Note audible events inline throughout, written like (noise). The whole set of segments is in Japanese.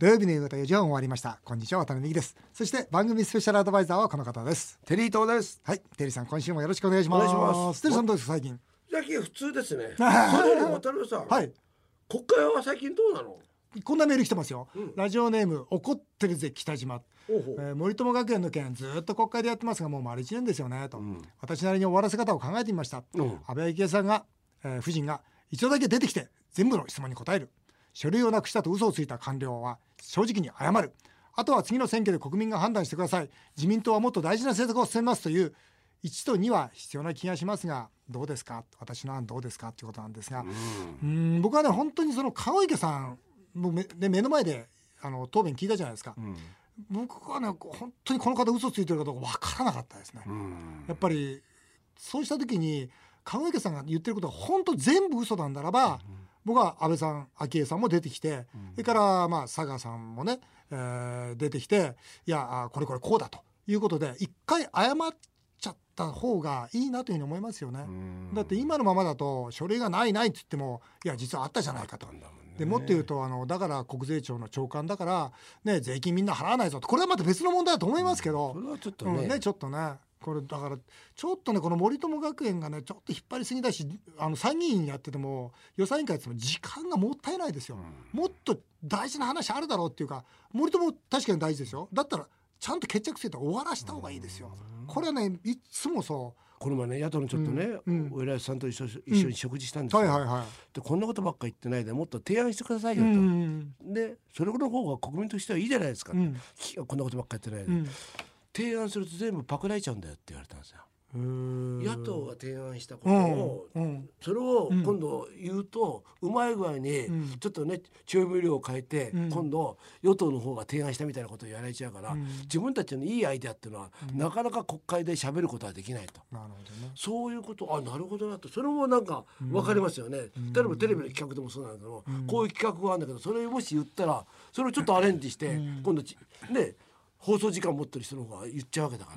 土曜日の夕方4時半終わりました。こんにちは渡辺美希です。そして番組スペシャルアドバイザーはこの方です。テリー東です。はいテリーさん今週もよろしくお願いします。お願いします。テリーさんどうですか最近？最近普通ですね。(laughs) それより渡辺さん、はい。国会は最近どうなの？こんなメール来てますよ、うん。ラジオネーム怒ってるぜ北島。ほうほう。えー森友学園の件ずっと国会でやってますがもう丸一年ですよねと、うん。私なりに終わらせ方を考えてみました、うん。安倍昭恵さんが、えー夫人が一度だけ出てきて全部の質問に答える書類をなくしたと嘘をついた官僚は正直に謝る。あとは次の選挙で国民が判断してください。自民党はもっと大事な政策を進めますという1と2は必要な気がしますがどうですか？私の案どうですか？ということなんですが、うん。僕はね本当にその川池さんも目で目の前であの答弁聞いたじゃないですか、うん。僕はね本当にこの方嘘ついてるかどうか分からなかったですね、うん。やっぱりそうした時に川池さんが言ってることが本当全部嘘なんだらば、僕は安倍さん昭恵さんも出てきて、それからまあ佐賀さんもね、えー出てきていやあこれこれこうだということで一回謝っちゃった方がいいなというふうに思いますよね。うん。だって今のままだと書類がないないって言ってもいや実はあったじゃないかと。でもっと言うとあのだから国税庁の長官だから、ね、税金みんな払わないぞと。これはまた別の問題だと思いますけど、それはちょっとうんね,、ねちょっとねこれだからちょっとねこの森友学園がねちょっと引っ張りすぎだしあの参議院やってても予算委員会やってても時間がもったいないですよ、もっと大事な話あるだろうっていうか森友確かに大事ですよ。だったらちゃんと決着つけて終わらした方がいいですよ、これはねいつもそこの前ね野党のちょっとね、うんうん。お偉いさんと一緒一緒に食事したんですよ、うはいはいはでこんなことばっか言ってないでもっと提案してくださいい、よと、うんでそれの方が国民としてはいいじゃないですか、うん。きこんなことばっか言ってないで、うん提案すると全部パクられちゃうんだよって言われたんですよ。うん。野党が提案したこうとを、ん。うん。それをうん。今度言うと、うまい具合にうん。ちょっとね調味料を変えて、うん。今度与党の方が提案したみたいなことをやられちゃうから、うん。自分たちのいいアイデアっていうのは、なかなか国会で喋ることはできないと。なるほどね。そういうことあなるほどなと。それもなんか分かりますよね、例えばテレビの企画でもそうなんだけど、こういう企画があるんだけどそれをもし言ったらそれをちょっとアレンジして、今度ちね放送時間持ってる人の方が言っちゃうわけだか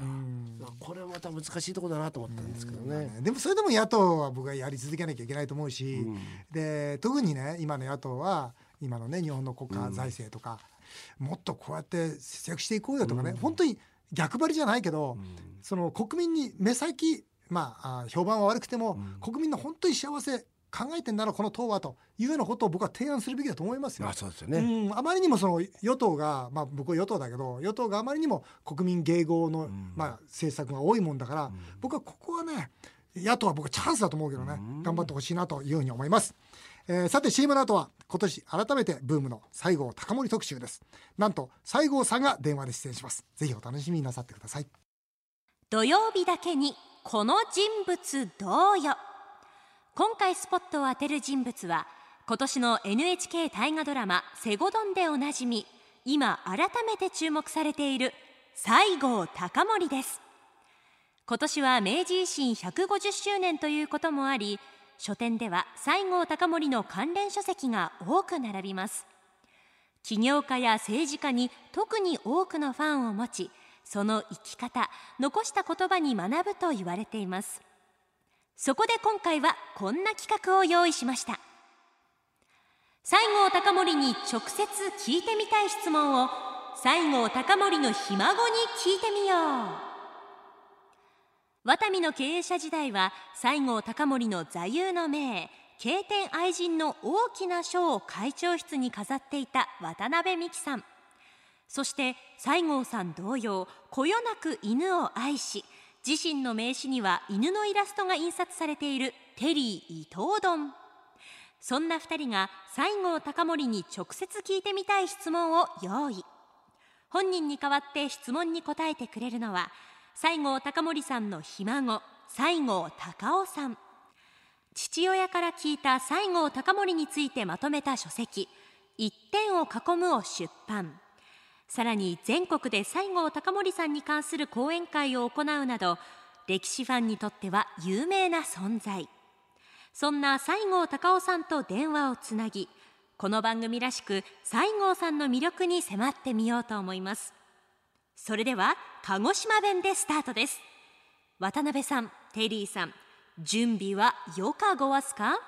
ら,、これはまた難しいところだなと思ったんですけどね。でもそれでも野党は僕はやり続けなきゃいけないと思うし、で特にね今の野党は今のね日本の国家財政とか、もっとこうやって節約していこうよとかね、本当に逆張りじゃないけど、その国民に目先まああ評判は悪くても、国民の本当に幸せ考えてんならこの党はというようなことを僕は提案するべきだと思いますよ。あそうですよね、うん、あまりにもその与党が、まあ、僕は与党だけど与党があまりにも国民迎合の、まあ、政策が多いもんだから、僕はここはね野党は僕はチャンスだと思うけどね、頑張ってほしいなというふうに思います。えーさて CM の後は今年改めてブームの西郷隆盛特集です。なんと西郷さんが電話で出演します。ぜひお楽しみになさってください。土曜日だけにこの人物どうよ今回スポットを当てる人物は今年の NHK 大河ドラマ「セゴドン」でおなじみ今改めて注目されている西郷隆盛です。今年は明治維新150周年ということもあり書店では西郷隆盛の関連書籍が多く並びます。起業家や政治家に特に多くのファンを持ちその生き方残した言葉に学ぶと言われています。そこで今回はこんな企画を用意しました。西郷隆盛に直接聞いてみたい質問を西郷隆盛のひ孫に聞いてみよう。ワタミの経営者時代は西郷隆盛の座右の銘経典愛人の大きな書を会長室に飾っていた渡辺美樹さん。そして西郷さん同様こよなく犬を愛し自身の名刺には犬のイラストが印刷されているテリー伊藤丼。そんな2人が西郷隆盛に直接聞いてみたい質問を用意。本人に代わって質問に答えてくれるのは西郷隆盛さんのひ孫西郷隆夫さん。父親から聞いた西郷隆盛についてまとめた書籍「一点を囲む」を出版。さらに全国で西郷隆盛さんに関する講演会を行うなど歴史ファンにとっては有名な存在。そんな西郷隆夫さんと電話をつなぎこの番組らしく西郷さんの魅力に迫ってみようと思います。それでは鹿児島弁でスタートです。渡辺さんテリーさん準備はよかごわすか？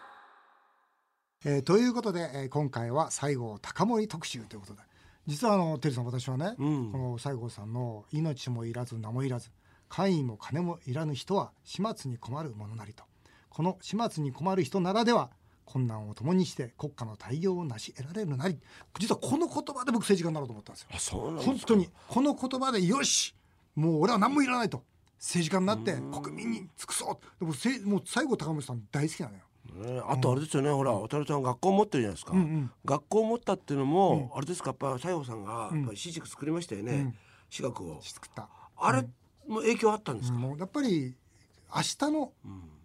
えーということで、えー今回は西郷隆盛特集ということで実はあのテリーさん私はね、うん。この西郷さんの命もいらず名もいらず官位も金もいらぬ人は始末に困るものなりと。この始末に困る人ならでは困難を共にして国家の大業を成し得られるなり。実はこの言葉で僕政治家になろうと思ったんですよ。本当にこの言葉でよしもう俺は何もいらないと政治家になって国民に尽くそう。でもせもう西郷隆盛さん大好きなのよね。あとあれですよね、ほら渡辺さん学校持ってるじゃないですか、うんうん。学校持ったっていうのも、あれですかやっぱ西郷さんがうん。やっぱり私塾作りましたよね、うん。私学を。作った。あれも影響あったんですか、もうやっぱり明日の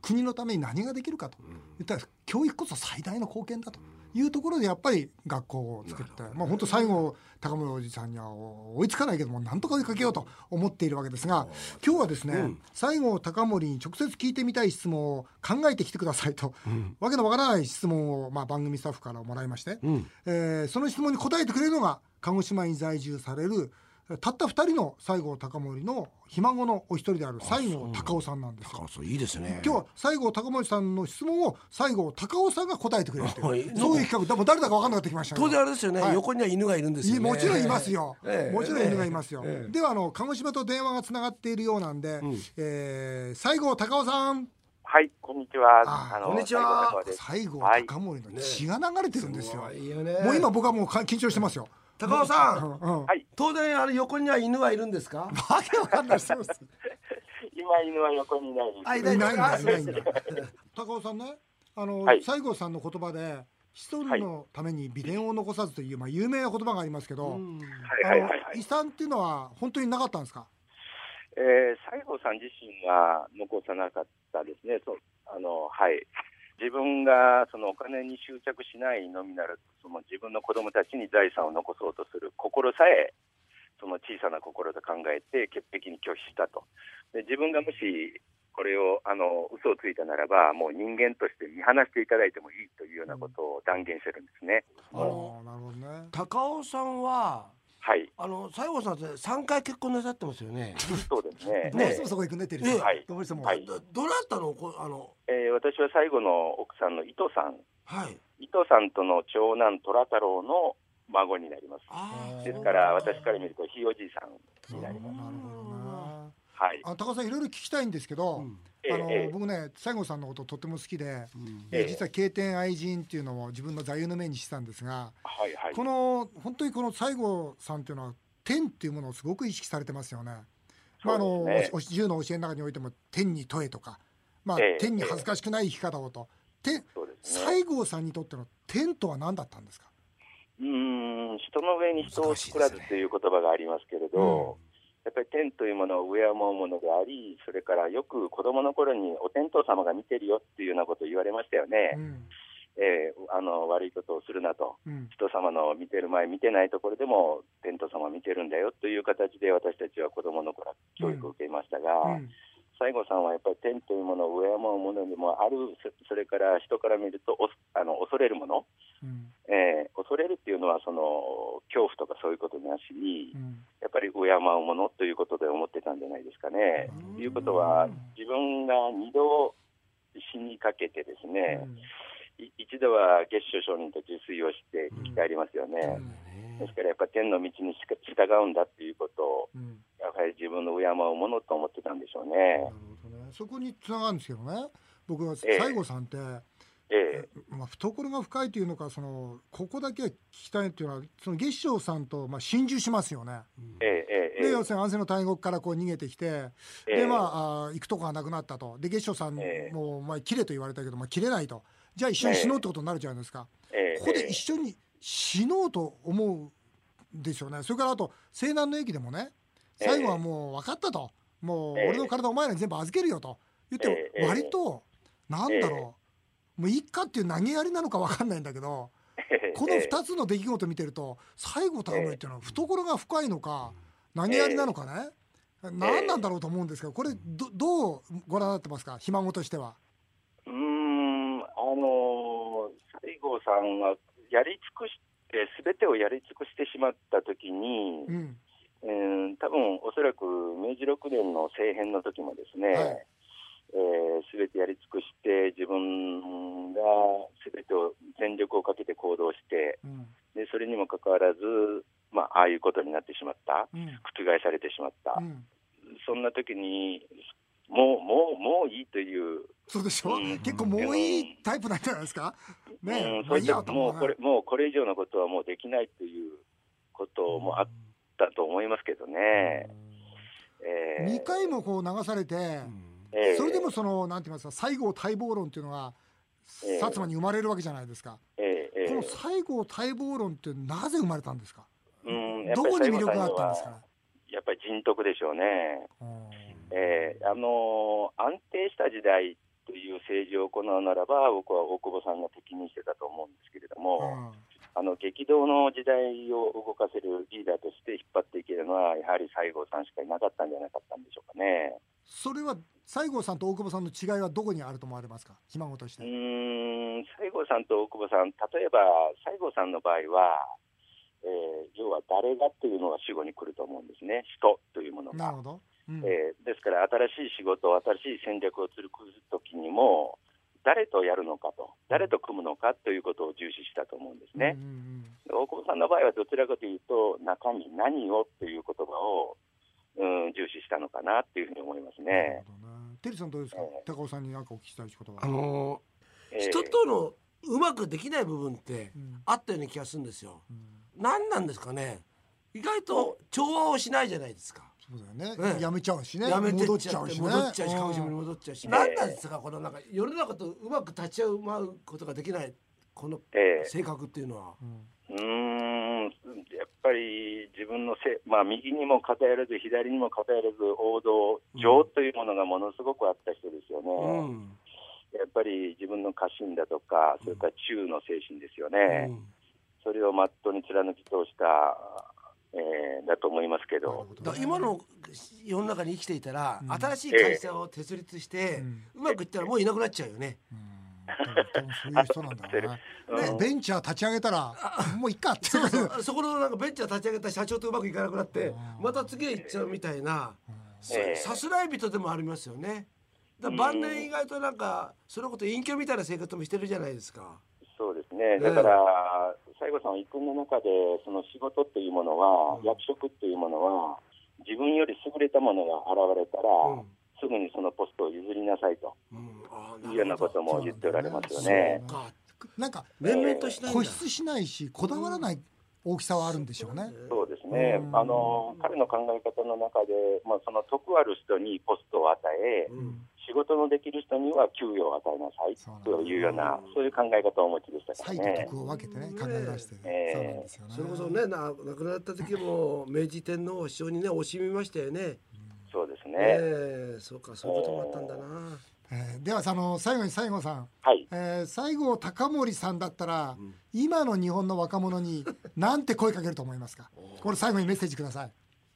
国のために何ができるかと。言ったら教育こそ最大の貢献だというところでやっぱり学校を作ってまあ本当最後高森おじさんには追いつかないけどもなんとか追いかけようと思っているわけですが今日はですね、うん。西郷隆盛に直接聞いてみたい質問を考えてきてくださいと、わけのわからない質問をまあ番組スタッフからもらいまして、うん。えーその質問に答えてくれるのが鹿児島に在住されるたった2人の西郷隆盛のひ孫のお一人である西郷隆夫さんなんですよ。高尾さんいいですね。今日は西郷隆盛さんの質問を西郷隆夫さんが答えてくれる。と (laughs) はい。そういう企画でも誰だか分かんなくなってきました当然あれですよね、はい。横には犬がいるんですよね。いもちろんいますよ、(laughs) ええ。もちろん犬がいますよ、ええ。ではあの鹿児島と電話がつながっているようなんで、ん。えー西郷隆夫さん。はい、こんにちは。こんにちは。西郷隆夫です。西郷隆盛の血が流れてるんですよ、いいよね。もう今僕はもうか緊張してますよ、高尾さうんんうん、はい。当然あれ横には犬はいるんですか？わけわかんないですそうです。(laughs) 今犬は横にいないです。あいいないんだいないんだそうです。高尾さんねあの、はい。西郷さんの言葉で一人のために美伝を残さずという、まあ、有名な言葉がありますけど、うん。はいあのはいはい。はい。遺産っていうのは本当になかったんですか？えー、西郷さん自身は残さなかったですね。そうあのはい。自分がそのお金に執着しないのみならず、その自分の子供たちに財産を残そうとする心さえ、その小さな心と考えて潔癖に拒否したと。で自分がもしこれをあの嘘をついたならば、もう人間として見放していただいてもいいというようなことを断言してるんですね。あのあなるほどね高尾さんははい、あの西郷さんって三回結婚なさってますよね。そうですね。(laughs) どうしてもそこ行くねテリーさん、えはい。どうしても、はい。どどなたの？こあの。えー私は最後の奥さんの伊藤さん、はい。伊藤さんとの長男虎太郎の孫になります。ですから私から見るとひいおじいさんになります。なるほどな。はい。あの高尾さんいろいろ聞きたいんですけど、うんあのええ僕ね西郷さんのこととっても好きで、うん実は経典愛人っていうのも自分の座右の銘にしてたんですが、はいはい。この本当にこの西郷さんっていうのは天っていうものをすごく意識されてますよね。まああのそうですねお自由の教えの中においても天に問えとか、まあ、ええ天に恥ずかしくない生き方をと。天そうですね。西郷さんにとっての天とは何だったんですか？うーん、人の上に人を作らずという言葉がありますけれど、やっぱり天というものを敬うものであり、それからよく子供の頃にお天道様が見てるよっていうようなことを言われましたよね。うん。えーあの悪いことをするなと。うん。人様の見てる前、見てないところでも天道様見てるんだよという形で私たちは子供の頃教育を受けましたが、うん。西郷さんはやっぱり天というものを敬うものでもある、そそれから人から見るとおあの恐れるもの、うん。えー恐れるっていうのはその恐怖とかそういうことなしに、うんやっぱり敬うものということで思ってたんじゃないですかね。うんということは、自分が二度死にかけてですね、い一度は月初上人と自炊をして生き返りますよね。ですからやっぱり天の道にしか従うんだっていうことを、やはり自分の敬うものと思ってたんでしょうなねる。ほどね。そこにつながるんですけどね。僕はええ西郷さんって、ええまあ、懐が深いというのかそのここだけ聞きたいっていうのはその月照さんとまあ心中しますよね。ええええで要するに安政の大国からこう逃げてきて、ええ。でまああー行くとこがなくなったと。で月照さんええ。もお前切れと言われたけど、まあ、切れないと。じゃあ一緒に死のうってことになるじゃないですか、ええここで一緒に死のうと思うんですよね。それからあと西南の駅でもねええ。最後はもう分かったと。もうええ。俺の体お前らに全部預けるよと言ってええ割となんだろうもういっかっていう投げやりなのか分かんないんだけどこの2つの出来事を見てると西郷隆盛ってい。うのは懐が深い。のか投げやりなのかね何なんだろうと思うんですけどこれどどうご覧になってますかひ孫としては。うーん、あの西郷さんはやり尽くして、すべてをやり尽くしてしまったときにう、んうん、多分おそらく明治6年の政変の時もですね、はい。すべてやり尽くして、自分がすべてを全力をかけて行動して、うんでそれにもかかわらず、まあ、ああいうことになってしまった、うん。覆されてしまった、うん。そんな時に、もう、もう、もういいという、そうでしょ、うん。結構もういいタイプなんじゃないですか？ねうん、そういったもうこれ、もうこれ以上のことはもうできないということもあったと思いますけどね。えー。2回もこう流されて、えー。それでもそのなんて言いますか西郷待望論っていうのがええ薩摩に生まれるわけじゃないですか、えー。えー。この西郷待望論ってなぜ生まれたんですか？どこに魅力があったんですか？やっぱり人徳でしょうね。うん。えーあのー安定した時代という政治を行うならば、僕は大久保さんが適任してたと思うんですけれども、あの激動の時代を動かせるリーダーとして引っ張っていけるのは、やはり西郷さんしかいなかったんじゃなかったんでしょうかね。それは西郷さんと大久保さんの違いはどこにあると思われますか？ひ孫としうて、ーん西郷さんと大久保さん、例えば西郷さんの場合は、えー要は誰がっていうのが主語に来ると思うんですね、人というものが。なるほど、うん。えーですから、新しい仕事、新しい戦略を作るときにも、誰とやるのかと、誰と組むのかということを重視したと思うんですね。う。んで大久保さんの場合はどちらかというと、中身、何をという言葉を、うん、重視したのかなっていうふうに思いますね。テリーさんどうですか、ええ高尾さんに何かお聞きしたいことは。あ、のえー。人とのうまくできない部分ってうん。あったような気がするんですよ。うん何なんですかね。意外と調和をしないじゃないですか。そうだよね、ええやめちゃうしねやめて戻っちゃうしね戻っちゃうし、鹿児島にうん戻っちゃうし、え何なんですかこのなんか世の中とうまく立ち会うことができないこのえー性格っていうのは。うんうーん、やっぱり自分のせ、まあ、右にも偏らず、左にも偏らず、王道、情というものがものすごくあった人ですよね。うん。やっぱり自分の家臣だとか、それから忠の精神ですよね。うんそれをまっとうに貫き通した、えーだと思いますけど、だから今の世の中に生きていたら、うん。新しい会社を設立して、ううんまくいったらもういなくなっちゃうよね。そういう人なんだろうねうん。ベンチャー立ち上げたらもういっか。っ (laughs) てそうそう。そこのなんかベンチャー立ち上げた社長とうまくいかなくなってまた次へ行っちゃうみたいなさええ。さすらい人でもありますよね。だ晩年意外となんかそのこと隠居みたいな生活もしてるじゃないですか。そうですね、だから、西郷さんは一君の中で、その仕事っていうものは、うん。役職っていうものは、自分より優れたものが現れたら、うん。すぐにそのポストを譲りなさいと。うん、いうようなことも言っておられますよね。そうか。なんか面々としない固執しないしこだわらない大きさはあるんでしょうね。そうですね、うん。あの彼の考え方の中で、まあ、その徳ある人にポストを与え、うん仕事のできる人には給与を与えなさいというような、そういう考え方をお持ちでしたか才らね。を分けてね考え出して、ええ。そうなんですよね。それこそねな亡くなった時も明治天皇師匠にね惜しみましたよね。そうですね、ええそうかそういうこともあったんだな。えー。ではその最後に西郷さん、はい、えー、西郷隆盛さんだったら、ん。今の日本の若者になんて声かけると思いますか？これ最後にメッセージください。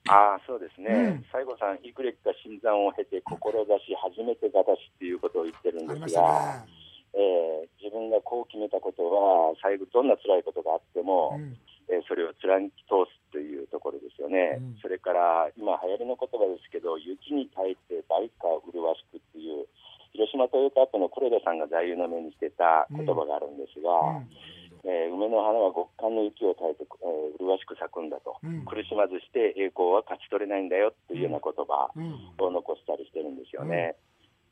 ああそうですね、うん。西郷さん、幾歴か新参を経て、志し、初めてがだしっていうことを言ってるんですが。えー自分がこう決めたことは、最後、どんな辛いことがあっても、うん。えーそれを貫き通すというところですよね、うん。それから今、流行りの言葉ですけど、雪に耐えて大化麗しくっていう、広島トヨタ後の黒田さんが座右の銘にしてた言葉があるんですが、うんえー梅の花は極寒の雪を耐えて、えー麗しく咲くんだと、うん。苦しまずして栄光は勝ち取れないんだよっていうような言葉うん。を残したりしてるんですよね。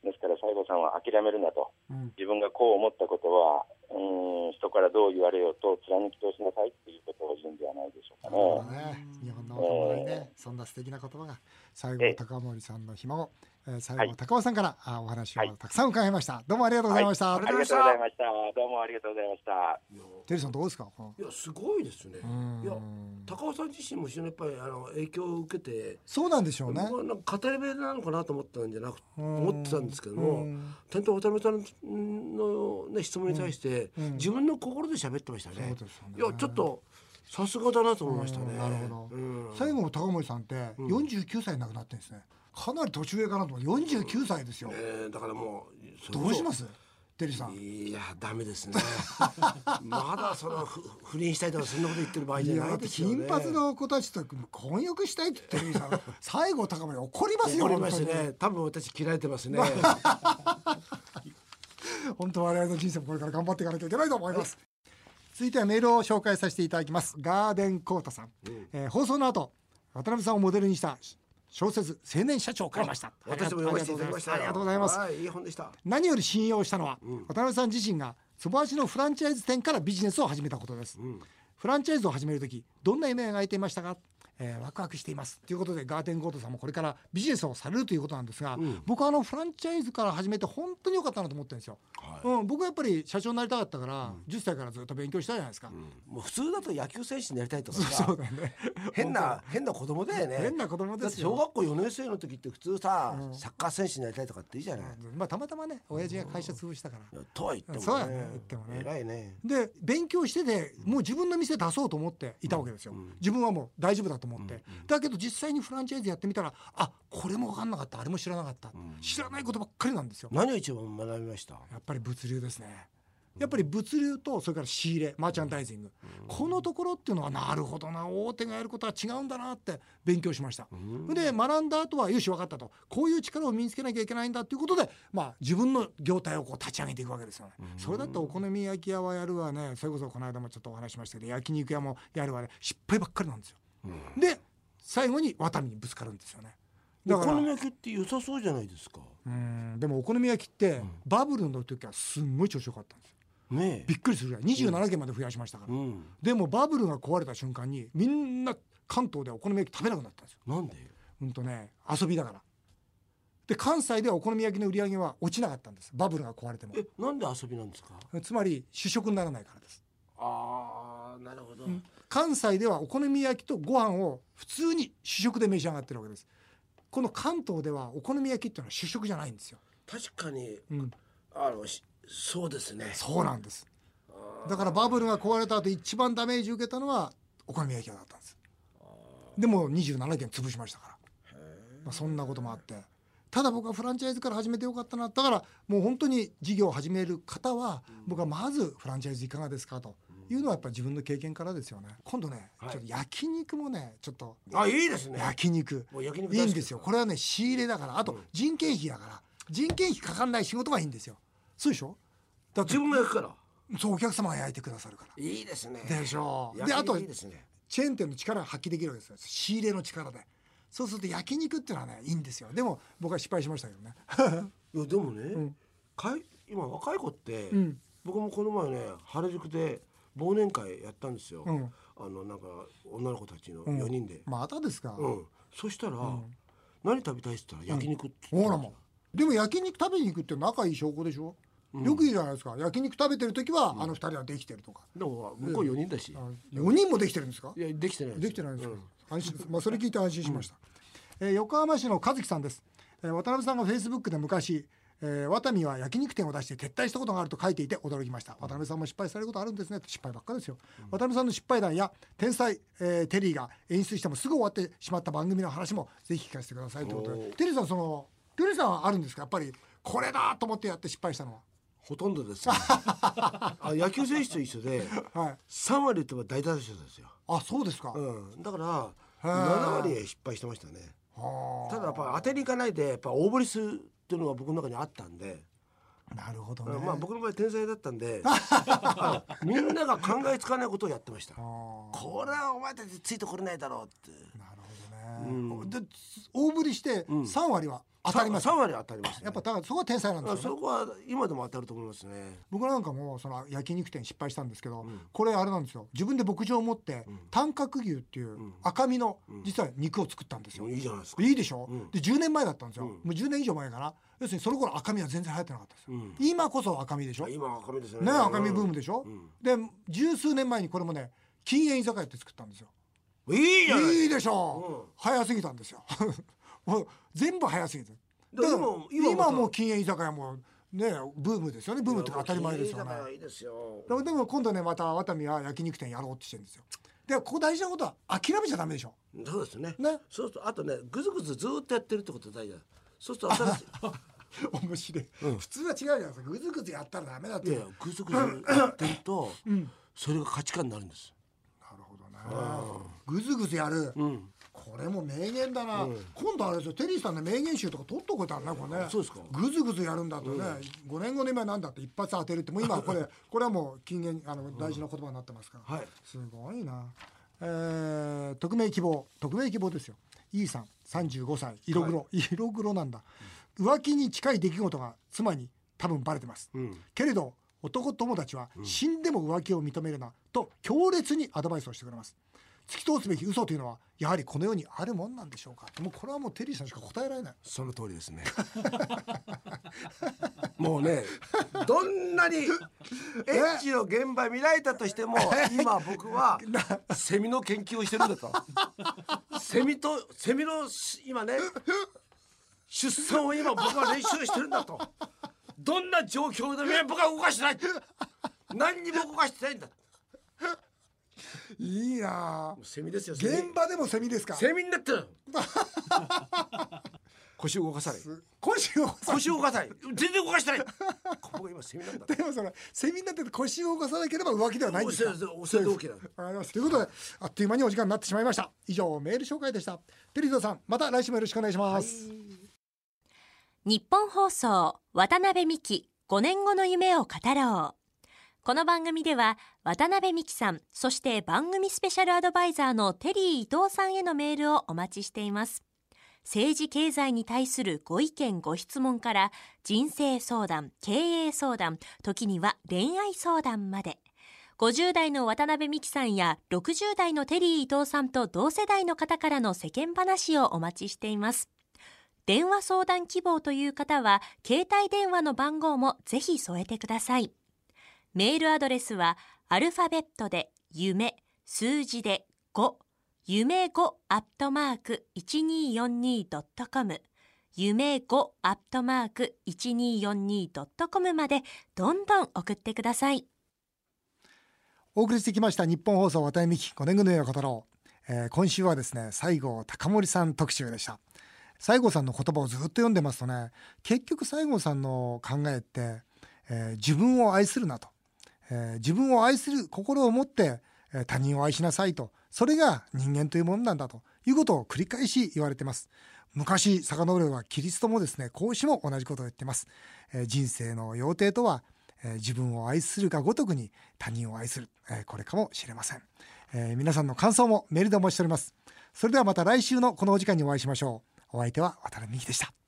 ですから西郷さんは諦めるなと、うん。自分がこう思ったことは、うーん人からどう言われようと貫き通しなさいっていうことを言うんではないでしょうかね。ね、日本の若者にね、そんな素敵な言葉が西郷隆盛さんのひ孫、えー、西郷隆夫さんから、あお話をたくさん伺いました。どうもありがとうございました。ありがとうございました。どうもありがとうございました。テリーさんどうですか？いやすごいですね。うんいや高尾さん自身も非常にやっぱりあの影響を受けて。そうなんでしょうね。僕はなんか語り部なのかなと思ったんじゃなくうん思ってたんですけどうもんちゃんと渡辺さんの、ね、質問に対して、うん自分の心で喋ってましたね。そうですよねいやちょっとさすがだなと思いましたね。うんなるほどうん西郷隆盛さんって49歳に亡くなってるんですね。かなり年上かなと思う。49歳ですよ。えーだからもうどうします？テリーさん。いやダメですね。(laughs) まだそのふ不倫したいとかそんなこと言ってる場合じゃないですよね。金髪の子たちと婚約したいってテリーさん西郷隆盛怒りますよ怒りますね。多分私嫌われてますね。(laughs) 本当我々の人生もこれから頑張っていかなきゃいけないと思います、続いてはメールを紹介させていただきます。ガーデンコートさん、えー放送の後渡辺さんをモデルにした小説青年社長を買いました。私も読ませていただきましたありがとうございます。はいいい本でした。何より信用したのは、渡辺さん自身が坪足のフランチャイズ店からビジネスを始めたことです、フランチャイズを始める時どんな夢を描いていましたか、えーワクワクしています。ということでガーデンゴートさんもこれからビジネスをされるということなんですが、僕はあのフランチャイズから始めて本当に良かったなと思ってるんですよ、うん、僕はやっぱり社長になりたかったから、10歳からずっと勉強したじゃないですか、もう普通だと野球選手になりたいとかさ。そうだよね。(laughs) 変な変な子供だよね。変な子供です小学校4年生の時って普通さ、サッカー選手になりたいとかっていいじゃない、まあたまたまね親父が会社潰したから、とは言ってもね。そうやね言ってもね。偉いね。で勉強しててもう自分の店出そうと思っていたわけですよ、自分はもう大丈夫だと思って、だけど実際にフランチャイズやってみたらあこれも分かんなかった。あれも知らなかった、知らないことばっかりなんですよ。何を一番学びました？やっぱり物流ですね。やっぱり物流とそれから仕入れマーチャンダイジング、このところっていうのはなるほどな大手がやることは違うんだなって勉強しました、で学んだ後はよし分かったと。こういう力を身につけなきゃいけないんだっていうことで、まあ、自分の業態をこう立ち上げていくわけですよね、それだってお好み焼き屋はやるわね。それこそこの間もちょっとお話ししましたけど焼肉屋もやるわね。失敗ばっかりなんですよ、で最後にワタミにぶつかるんですよね。だからお好み焼きって良さそうじゃないですか。うん。でもお好み焼きってバブルの時はすんごい調子よかったんですよ。ねびっくりするぐらい。27件まで増やしましたから、えうん。でもバブルが壊れた瞬間にみんな関東でお好み焼き食べなくなったんですよ。なんで？うんとね遊びだから。で関西ではお好み焼きの売り上げは落ちなかったんです。バブルが壊れても。えなんで遊びなんですか？つまり主食にならないからです。ああなるほど、関西ではお好み焼きとご飯を普通に主食で召し上がってるわけです。この関東ではお好み焼きっていうのは主食じゃないんですよ、確かに。うん、あのしそうですね。そうなんです。だからバブルが壊れた後一番ダメージ受けたのはお好み焼き屋だったんです。でも27件潰しましたから、まあ、そんなこともあって。ただ僕はフランチャイズから始めてよかったな。だからもう本当に事業を始める方は僕はまずフランチャイズいかがですかというのはやっぱり自分の経験からですよね。今度ね、はい。ちょっと焼肉もねちょっとあいいですね。焼肉。もう焼肉いいんですよ。これはね仕入れだから。あと人件費だから。人件費かかんない仕事がいいんですよ。そうでしょ？だ自分が焼くから。そうお客様が焼いてくださるから。いいですね。でしょ？あといいですね。チェーン店の力が発揮できるわけですよ。仕入れの力で。そうすると焼肉っていうのはねいいんですよ。でも僕は失敗しましたけどね。(laughs) いやでもね、ん。かい今若い子って、うん。僕もこの前ね原宿で忘年会やったんですよ、うん。あのなんか女の子たちのうん。4人で、またですか、うん。そしたら、何食べたいって言ったら焼肉ってほらもうでも焼肉食べに行くって仲いい証拠でしょ、よく言うじゃないですか。焼肉食べてる時は、あの二人はできてるとか。でも向こう4人だし、4人もできてるんですか？いやできてないできてないんですか、うん。安心まあそれ聞いて安心しました、えー横浜市の和樹さんです、えー渡辺さんがフェイスブックで昔えー、ワタミは焼肉店を出して撤退したことがあると書いていて驚きました。渡辺さんも失敗されることあるんですね。失敗ばっかですよ、渡辺さんの失敗談や天才、えーテリーが演出してもすぐ終わってしまった番組の話もぜひ聞かせてくださいということで。テリーさんそのテリーさんはあるんですか？やっぱりこれだと思ってやって失敗したの。ほとんどです、ね、あ野球選手と一緒では (laughs) はい。3割打てば大体勝ですよ、あそうですか、うん、だからへー。7割失敗してましたね。はあ。ただやっぱ当てにいかないでやっぱ大振りするっていうのが僕の中にあったんで、なるほどね、まあ僕の場合天才だったんで。(laughs) みんなが考えつかないことをやってました。これはお前たちついてこれないだろうって。なで大振りして3割は当たります、3割当たります、ね、やっぱだからそこは天才なんですよね。あそこは今でも当たると思いますね。僕なんかもその焼肉店失敗したんですけど、これあれなんですよ。自分で牧場を持って短角牛っていう赤身の実は肉を作ったんですよ、いいじゃないですか。いいでしょ、うん。で10年前だったんですよ、うん。もう10年以上前かな。要するにその頃赤身は全然流行ってなかったですよ、うん。今こそ赤身でしょ？ね今赤身ですよね。赤身ブームでしょ、うん。で十数年前にこれもね禁煙居酒屋って作ったんですよいいじゃない。いいでしょ、う。早すぎたんですよ。(laughs) もう全部早すぎて。でだからも今もう。禁煙居酒屋もねブームですよね。ブームっていうか当たり前ですよね。ですよ。でも今度ねまたワタミは焼肉店やろうってしてるんですよ。でここ大事なことは諦めちゃダメでしょ。そうですね。ね。そうするとあとねぐずぐずずーっとやってるってこと大事だ。そうすると新しい (laughs) 面白い、普通は違うじゃないですか。ぐずぐずやったらダメだっていやぐずぐずやってると、それが価値観になるんです。なるほどねぐずぐずやる、うん。ここれも名言だな、うん。今度あれですよテリーさんの名言集とか取っとこえたらねこれねそうですか。ぐずぐずやるんだとね、5年後の今なんだって一発当てるってもう今これ (laughs) これはもう金言あの大事な言葉になってますから、はい。すごいな、えー、匿名希望。匿名希望ですよ。E さん35歳。色黒、色黒なんだ。浮気に近い出来事が妻に多分バレてます、うん。けれど男友達は死んでも浮気を認めるなと強烈にアドバイスをしてくれます突き通すべき嘘というのはやはりこの世にあるもんなんでしょうか。もうこれはもうテリーさんしか答えられない。その通りですね。(laughs) もうねどんなに (laughs) エッチの現場見られたとしても今僕はセミの研究をしてるんだと。(laughs) セミとセミの今ね出産を今僕は練習してるんだと。どんな状況でも僕は動かしてない。何にも動かしてないんだいいなあ。セミですよ現場でもセミですか？セミになってる (laughs) 腰を動かさない。腰を腰を動かさない。全然動かしてない。ここが今セミなんだ。でもそれセミになってて腰を動かさなければ浮気ではないんですか？おっしゃる。おっしゃる通りだということであっという間にお時間になってしまいました。以上メール紹介でした。テリーさんまた来週もよろしくお願いします、日本放送渡辺美希5年後の夢を語ろうこの番組では渡辺美希さんそして番組スペシャルアドバイザーのテリー伊藤さんへのメールをお待ちしています。政治経済に対するご意見ご質問から人生相談経営相談時には恋愛相談まで。50代の渡辺美希さんや60代のテリー伊藤さんと同世代の方からの世間話をお待ちしています。電話相談希望という方は携帯電話の番号もぜひ添えてください。メールアドレスはアルファベットで夢数字で5夢5アットマーク 1242.com 夢5アットマーク 1242.com までどんどん送ってください。お送りしてきました日本放送渡辺美希5年後の夢を語ろう、えー今週はですね西郷隆盛さん特集でした。西郷さんの言葉をずっと読んでますとね結局西郷さんの考えって、えー自分を愛するなと、えー自分を愛する心を持って、えー他人を愛しなさいと。それが人間というものなんだと。いうことを繰り返し言われてます。昔遡ればキリストもですね孔子も同じことを言ってます、えー人生の要諦とはえー自分を愛するがごとくに他人を愛する、えーこれかもしれません、えー皆さんの感想もメールでお待ちしております。それではまた来週のこのお時間にお会いしましょう。お相手は渡辺美希でした。